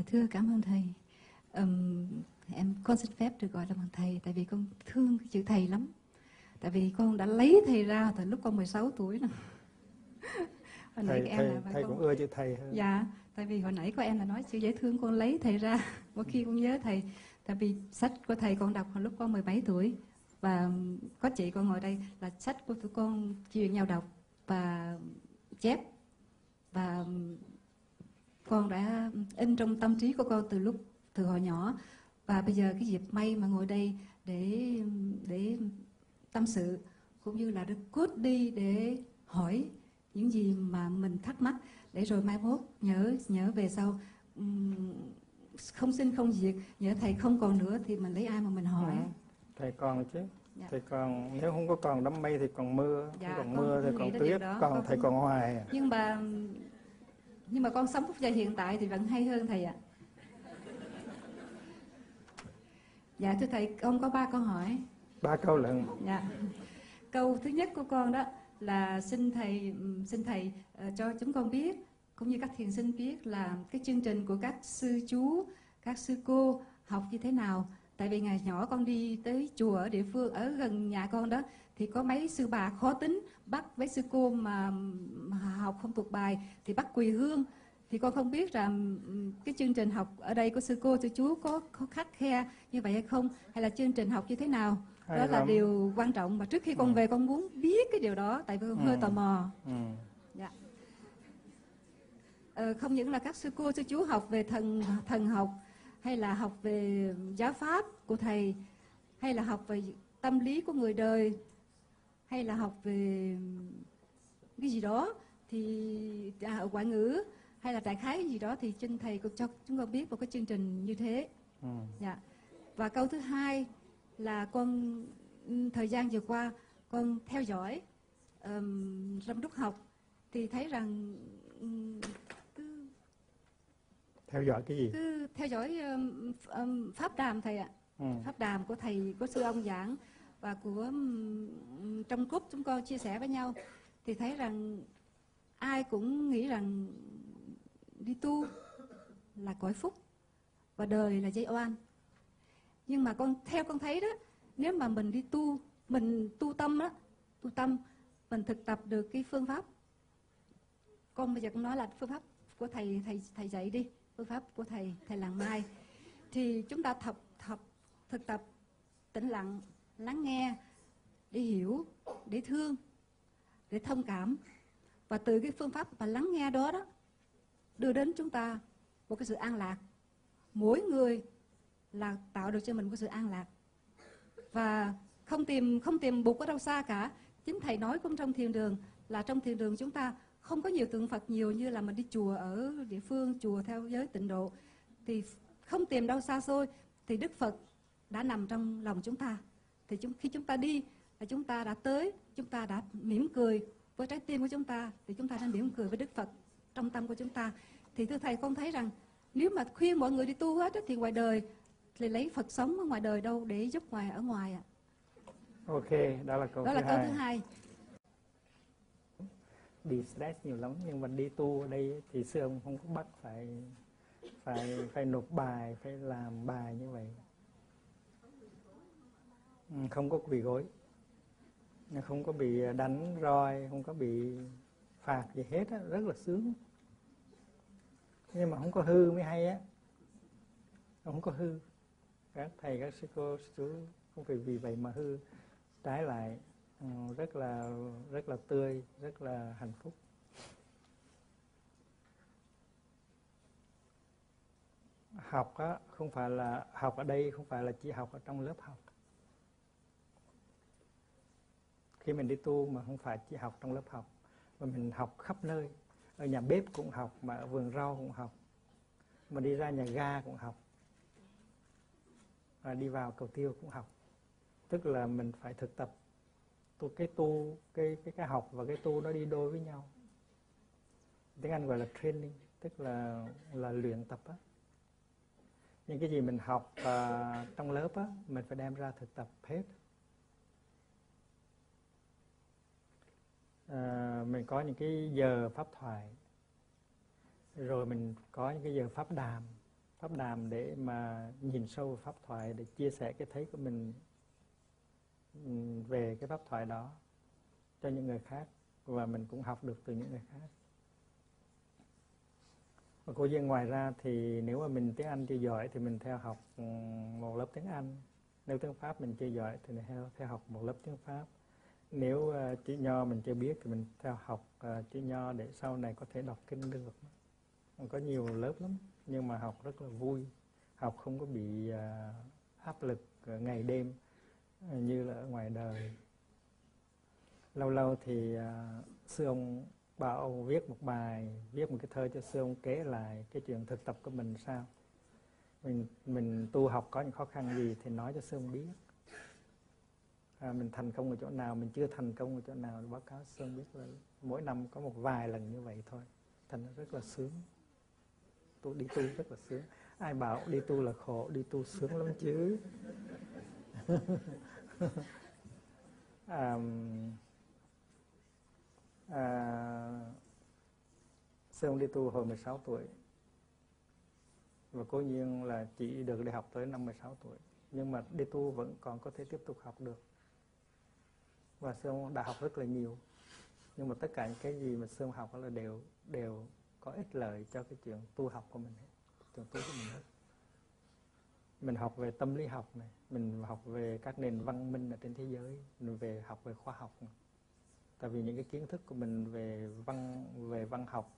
Dạ, thưa cảm ơn thầy. Um, em con xin phép được gọi là bằng thầy tại vì con thương cái chữ thầy lắm. Tại vì con đã lấy thầy ra từ lúc con 16 tuổi rồi. hồi nãy thầy, em thầy, là thầy con... cũng ưa chữ thầy hơn. Dạ, tại vì hồi nãy có em là nói chữ dễ thương con lấy thầy ra. Mỗi khi con nhớ thầy, tại vì sách của thầy con đọc hồi lúc con 17 tuổi và có chị con ngồi đây là sách của tụi con truyền nhau đọc và chép và con đã in trong tâm trí của con từ lúc từ hồi nhỏ. Và bây giờ cái dịp may mà ngồi đây để để tâm sự cũng như là được cốt đi để hỏi những gì mà mình thắc mắc. Để rồi mai mốt nhớ nhớ về sau. Không sinh không diệt nhớ thầy không còn nữa thì mình lấy ai mà mình hỏi. Ừ, thầy còn chứ. Dạ. thầy còn nếu không có còn đám mây thì còn mưa dạ, còn mưa thì còn tuyết còn thầy còn hoài nhưng mà nhưng mà con sống phút giây hiện tại thì vẫn hay hơn thầy ạ. Dạ thưa thầy con có ba câu hỏi. Ba câu lận dạ. Câu thứ nhất của con đó là xin thầy xin thầy uh, cho chúng con biết cũng như các thiền sinh biết là cái chương trình của các sư chú các sư cô học như thế nào tại vì ngày nhỏ con đi tới chùa ở địa phương ở gần nhà con đó thì có mấy sư bà khó tính bắt mấy sư cô mà, mà học không thuộc bài thì bắt quỳ hương thì con không biết rằng cái chương trình học ở đây của sư cô sư chú có, có khắc khe như vậy hay không hay là chương trình học như thế nào hay đó lắm. là điều quan trọng mà trước khi con ừ. về con muốn biết cái điều đó tại vì con ừ. hơi tò mò ừ. dạ. ờ, không những là các sư cô sư chú học về thần thần học hay là học về giáo pháp của thầy hay là học về tâm lý của người đời hay là học về cái gì đó thì à, ở ngoại ngữ hay là đại khái gì đó thì xin thầy cũng cho chúng con biết một cái chương trình như thế ừ. dạ và câu thứ hai là con ừ, thời gian vừa qua con theo dõi um, trong lúc học thì thấy rằng um, theo dõi cái gì? Cứ theo dõi um, um, pháp đàm thầy ạ. Ừ. pháp đàm của thầy của sư ông giảng và của um, trong cúp chúng con chia sẻ với nhau. Thì thấy rằng ai cũng nghĩ rằng đi tu là cõi phúc và đời là dây oan. Nhưng mà con theo con thấy đó nếu mà mình đi tu mình tu tâm đó tu tâm mình thực tập được cái phương pháp con bây giờ cũng nói là phương pháp của thầy thầy thầy dạy đi phương pháp của thầy thầy làng mai. Thì chúng ta tập tập thực tập tĩnh lặng, lắng nghe, để hiểu, để thương, để thông cảm. Và từ cái phương pháp và lắng nghe đó đó, đưa đến chúng ta một cái sự an lạc. Mỗi người là tạo được cho mình một sự an lạc. Và không tìm không tìm bục ở đâu xa cả. Chính thầy nói cũng trong thiền đường, là trong thiền đường chúng ta không có nhiều tượng Phật nhiều như là mình đi chùa ở địa phương chùa theo giới tịnh độ thì không tìm đâu xa xôi thì Đức Phật đã nằm trong lòng chúng ta thì chúng, khi chúng ta đi là chúng ta đã tới chúng ta đã mỉm cười với trái tim của chúng ta thì chúng ta đã mỉm cười với Đức Phật trong tâm của chúng ta thì thưa thầy con thấy rằng nếu mà khuyên mọi người đi tu hết thì ngoài đời thì lấy Phật sống ở ngoài đời đâu để giúp ngoài ở ngoài ạ. À. Ok, đó là câu đó thứ là câu hai. thứ hai. Bị stress nhiều lắm nhưng mà đi tu ở đây thì sư ông không có bắt phải phải phải nộp bài, phải làm bài như vậy. Ừ, không có quỳ gối. Không có bị đánh roi không có bị phạt gì hết á, rất là sướng. Nhưng mà không có hư mới hay á. Không có hư. Các thầy các sư cô sư chú không phải vì vậy mà hư. Trái lại Ừ, rất là rất là tươi, rất là hạnh phúc. Học á, không phải là học ở đây, không phải là chỉ học ở trong lớp học. Khi mình đi tu mà không phải chỉ học trong lớp học, mà mình học khắp nơi. Ở nhà bếp cũng học, mà ở vườn rau cũng học. Mà đi ra nhà ga cũng học. Và đi vào cầu tiêu cũng học. Tức là mình phải thực tập tu cái tu cái cái cái học và cái tu nó đi đôi với nhau. Tiếng anh gọi là training tức là là luyện tập á. Những cái gì mình học uh, trong lớp á mình phải đem ra thực tập hết. Uh, mình có những cái giờ pháp thoại rồi mình có những cái giờ pháp đàm. Pháp đàm để mà nhìn sâu vào pháp thoại để chia sẻ cái thấy của mình về cái pháp thoại đó cho những người khác và mình cũng học được từ những người khác. Và cô duyên ngoài ra thì nếu mà mình tiếng Anh chưa giỏi thì mình theo học ừ, một lớp tiếng Anh. Nếu tiếng Pháp mình chưa giỏi thì mình theo theo học một lớp tiếng Pháp. Nếu uh, chữ nho mình chưa biết thì mình theo học uh, chữ nho để sau này có thể đọc kinh được. Có nhiều lớp lắm nhưng mà học rất là vui. Học không có bị uh, áp lực uh, ngày đêm như là ở ngoài đời. Lâu lâu thì uh, sư ông bảo ông viết một bài viết một cái thơ cho sư ông kể lại cái chuyện thực tập của mình sao? Mình mình tu học có những khó khăn gì thì nói cho sư ông biết. À, mình thành công ở chỗ nào mình chưa thành công ở chỗ nào báo cáo sư ông biết là mỗi năm có một vài lần như vậy thôi. Thành rất là sướng. Tu đi tu rất là sướng. Ai bảo đi tu là khổ đi tu sướng lắm chứ à, à, sư ông đi tu hồi 16 tuổi. Và cố nhiên là chỉ được đi học tới năm 16 tuổi. Nhưng mà đi tu vẫn còn có thể tiếp tục học được. Và sư ông đã học rất là nhiều. Nhưng mà tất cả những cái gì mà sư ông học là đều đều có ích lợi cho cái chuyện tu học của mình hết chuyện tu của mình hết mình học về tâm lý học này mình học về các nền văn minh ở trên thế giới mình về học về khoa học này. tại vì những cái kiến thức của mình về văn về văn học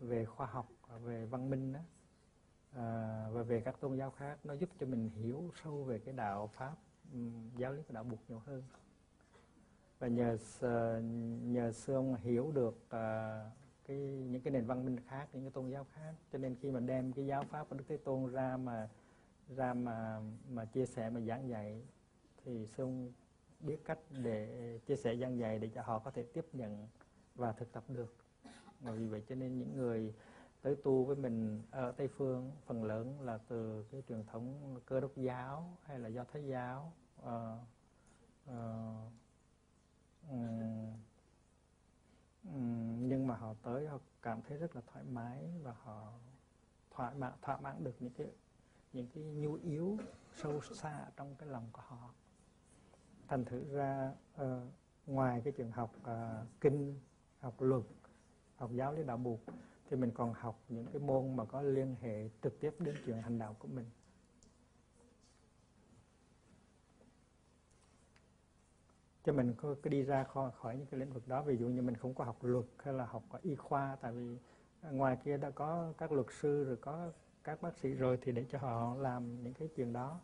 về khoa học về văn minh đó à, và về các tôn giáo khác nó giúp cho mình hiểu sâu về cái đạo pháp ừ, giáo lý của đạo Phật nhiều hơn và nhờ à, nhờ xương hiểu được uh, cái những cái nền văn minh khác những cái tôn giáo khác cho nên khi mà đem cái giáo pháp của đức thế tôn ra mà ra mà mà chia sẻ mà giảng dạy thì sư ông biết cách để chia sẻ giảng dạy để cho họ có thể tiếp nhận và thực tập được. Và vì vậy cho nên những người tới tu với mình ở tây phương phần lớn là từ cái truyền thống cơ đốc giáo hay là do thái giáo uh, uh, um, nhưng mà họ tới họ cảm thấy rất là thoải mái và họ thỏa mãn thỏa mãn được những cái những cái nhu yếu sâu xa trong cái lòng của họ. Thành thử ra uh, ngoài cái trường học uh, kinh học luật học giáo lý đạo buộc thì mình còn học những cái môn mà có liên hệ trực tiếp đến chuyện hành đạo của mình. Cho mình có, có đi ra khỏi, khỏi những cái lĩnh vực đó. Ví dụ như mình không có học luật hay là học y khoa tại vì ờ, ngoài kia đã có các luật sư rồi có các bác sĩ rồi thì để cho họ làm những cái chuyện đó.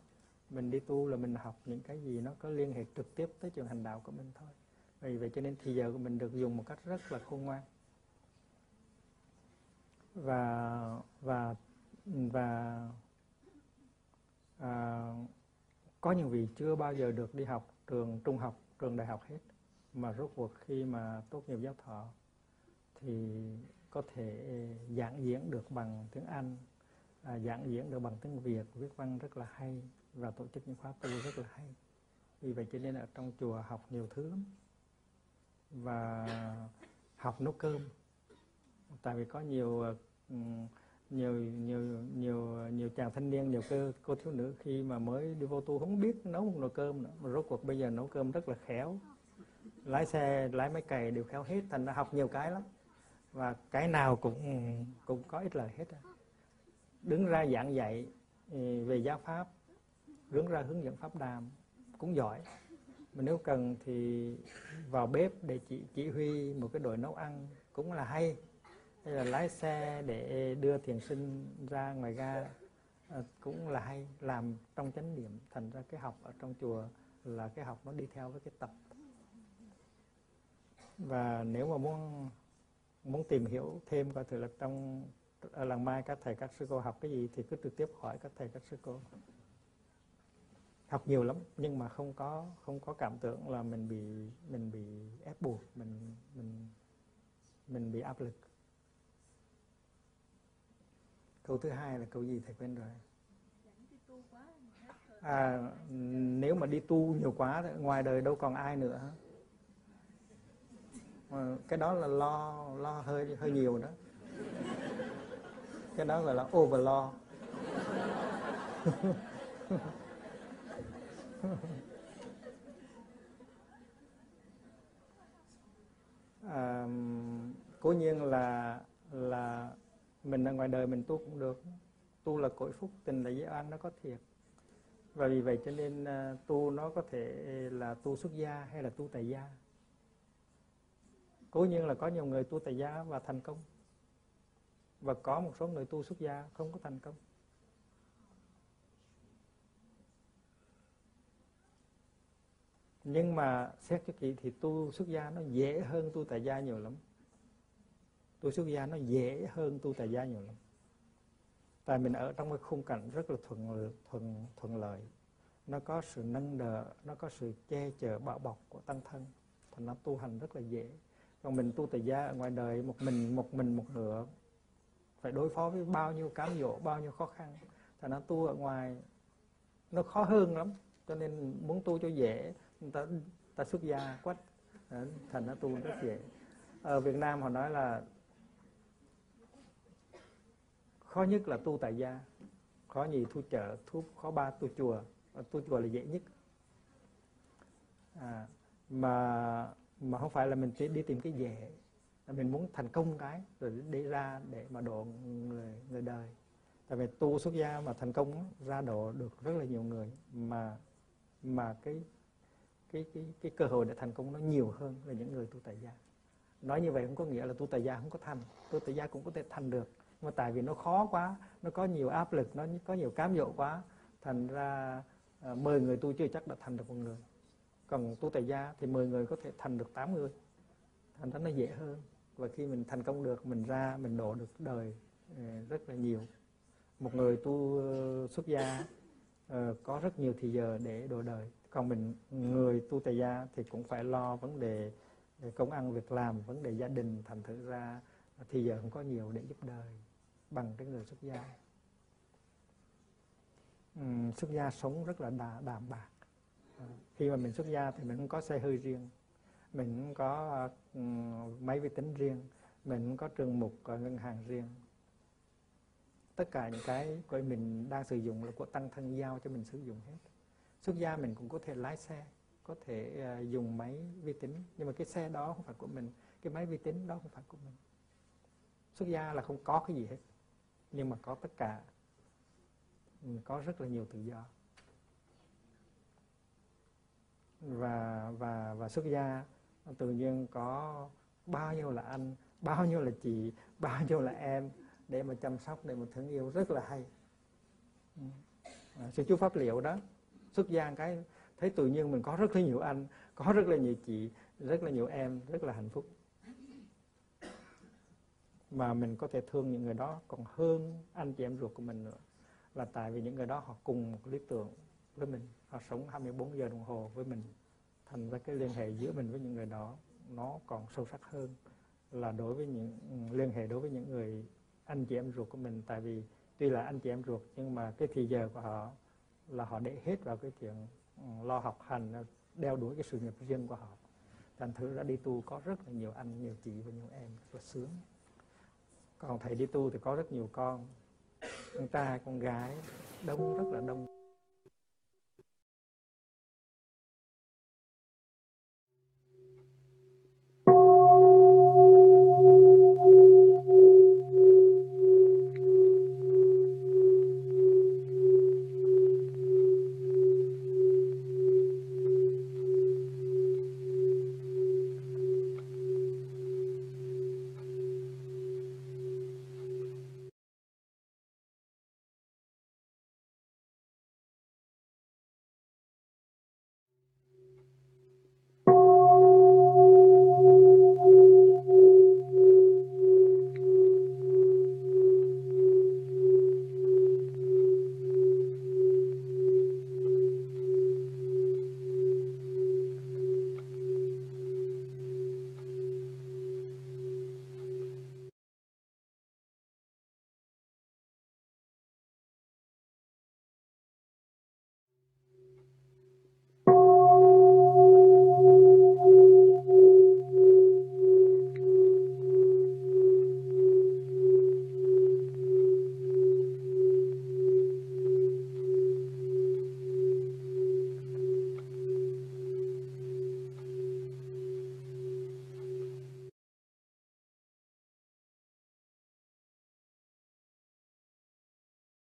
Mình đi tu là mình học những cái gì nó có liên hệ trực tiếp tới chuyện hành đạo của mình thôi. Vì vậy cho nên thì giờ của mình được dùng một cách rất là khôn ngoan. Và và và à, có những vị chưa bao giờ được đi học trường trung học trường đại học hết. Mà rốt cuộc khi mà tốt nghiệp giáo thọ thì có thể giảng diễn được bằng tiếng Anh à, giảng diễn được bằng tiếng Việt viết văn rất là hay và tổ chức những khóa tu rất là hay. Vì vậy cho nên ở trong chùa học nhiều thứ lắm. Và học nấu cơm. Tại vì có nhiều ừ, nhiều nhiều nhiều nhiều chàng thanh niên nhiều cơ cô thiếu nữ khi mà mới đi vô tu không biết nấu một nồi cơm nữa. Mà rốt cuộc bây giờ nấu cơm rất là khéo. Lái xe lái máy cày đều khéo hết thành ra học nhiều cái lắm. Và cái nào cũng cũng có ích lợi hết đứng ra giảng dạy ừ, về giáo pháp đứng ra hướng dẫn pháp đàm cũng giỏi. Mà nếu cần thì vào bếp để chỉ chỉ huy một cái đội nấu ăn cũng là hay. Hay là lái xe để đưa thiền sinh ra ngoài ga ờ, cũng là hay. Làm trong chánh niệm, thành ra cái học ở trong chùa là cái học nó đi theo với cái tập. Và nếu mà muốn muốn tìm hiểu thêm coi thử là trong lần mai các thầy các sư cô học cái gì thì cứ trực tiếp hỏi các thầy các sư cô. Học nhiều lắm nhưng mà không có không có cảm tưởng là mình bị mình bị ép buộc mình mình mình bị áp lực. Câu thứ hai là câu gì thầy quên rồi? À, nếu mà đi tu nhiều quá ngoài đời đâu còn ai nữa. Ờ, cái đó là lo lo hơi hơi nhiều đó cái đó gọi là overlaw à, cố nhiên là là mình ở ngoài đời mình tu cũng được. Tu là cội phúc tình là giới an nó có thiệt. Và vì vậy cho nên uh, tu nó có thể là tu xuất gia hay là tu tại gia. Cố nhiên là có nhiều người tu tại gia và thành công và có một số người tu xuất gia không có thành công. Nhưng mà xét cho kỹ thì tu xuất gia nó dễ hơn tu tại gia nhiều lắm. Tu xuất gia nó dễ hơn tu tại gia nhiều lắm. Tại mình ở trong cái khung cảnh rất là thuận thuận thuận lợi. Nó có sự nâng đỡ, nó có sự che chở, bảo bọc của tăng thân. Thành nó tu hành rất là dễ. Còn mình tu tại gia ở ngoài đời, một mình một mình, một nửa phải đối phó với bao nhiêu cám dỗ bao nhiêu khó khăn. Thành nó tu ở ngoài nó khó hơn lắm cho nên muốn tu cho dễ người ta ta xuất gia quách. Ờ, thành nó tu rất dễ. Ở Việt Nam họ nói là khó nhất là tu tại gia. Khó nhì tu chợ thu khó ba tu chùa. Ờ, tu chùa là dễ nhất. À, mà mà không phải là mình đi tìm cái dễ mình muốn thành công cái rồi đi ra để mà độ người người đời. Tại vì tu xuất gia mà thành công ra độ được rất là nhiều người mà mà cái cái cái cái cơ hội để thành công nó nhiều hơn là những người tu tại gia. Nói như vậy không có nghĩa là tu tại gia không có thành tu tại gia cũng có thể thành được. Nhưng mà tại vì nó khó quá nó có nhiều áp lực nó có nhiều cám dỗ quá thành ra à, 10 người tu chưa chắc đã thành được một người. Còn tu tại gia thì 10 người có thể thành được 8 người. Thành ra nó dễ hơn và khi mình thành công được mình ra mình độ được đời ờ, rất là nhiều. Một người tu ờ, xuất gia ờ, có rất nhiều thì giờ để độ đời. Còn mình người tu tại gia thì cũng phải lo vấn đề công ăn việc làm vấn đề gia đình thành thử ra thì giờ không có nhiều để giúp đời bằng cái người xuất gia. Xuất gia sống rất là đà, đạm bạc. Khi mà mình xuất gia thì mình không có xe hơi riêng mình cũng có ừ, máy vi tính riêng, mình cũng có trường mục ngân hàng riêng. Tất cả những cái của mình đang sử dụng là của tăng thân giao cho mình sử dụng hết. Xuất gia mình cũng có thể lái xe, có thể ờ, dùng máy vi tính. Nhưng mà cái xe đó không phải của mình, cái máy vi tính đó không phải của mình. Xuất gia là không có cái gì hết, nhưng mà có tất cả. Có rất là nhiều tự do. Và và và xuất gia tự nhiên có bao nhiêu là anh bao nhiêu là chị bao nhiêu là em để mà chăm sóc để mà thương yêu. Rất là hay. Ừ. À, sư chú pháp liệu đó xuất gia cái thấy tự nhiên mình có rất là nhiều anh có rất là nhiều chị rất là nhiều em rất là hạnh phúc. Mà mình có thể thương những người đó còn hơn anh chị em ruột của mình nữa là tại vì những người đó họ cùng một lý tưởng với mình. Họ sống 24 giờ đồng hồ với mình thành ra cái liên hệ giữa mình với những người đó, nó còn sâu sắc hơn là đối với những, liên hệ đối với những người anh chị em ruột của mình. Tại vì tuy là anh chị em ruột, nhưng mà cái thì giờ của họ là họ để hết vào cái chuyện ừ, lo học hành, đeo đuổi cái sự nghiệp riêng của họ. Thành thử ra đi tu có rất là nhiều anh, nhiều chị và nhiều em rất là sướng. Còn thầy đi tu thì có rất nhiều con con trai, con gái, đông, rất là đông.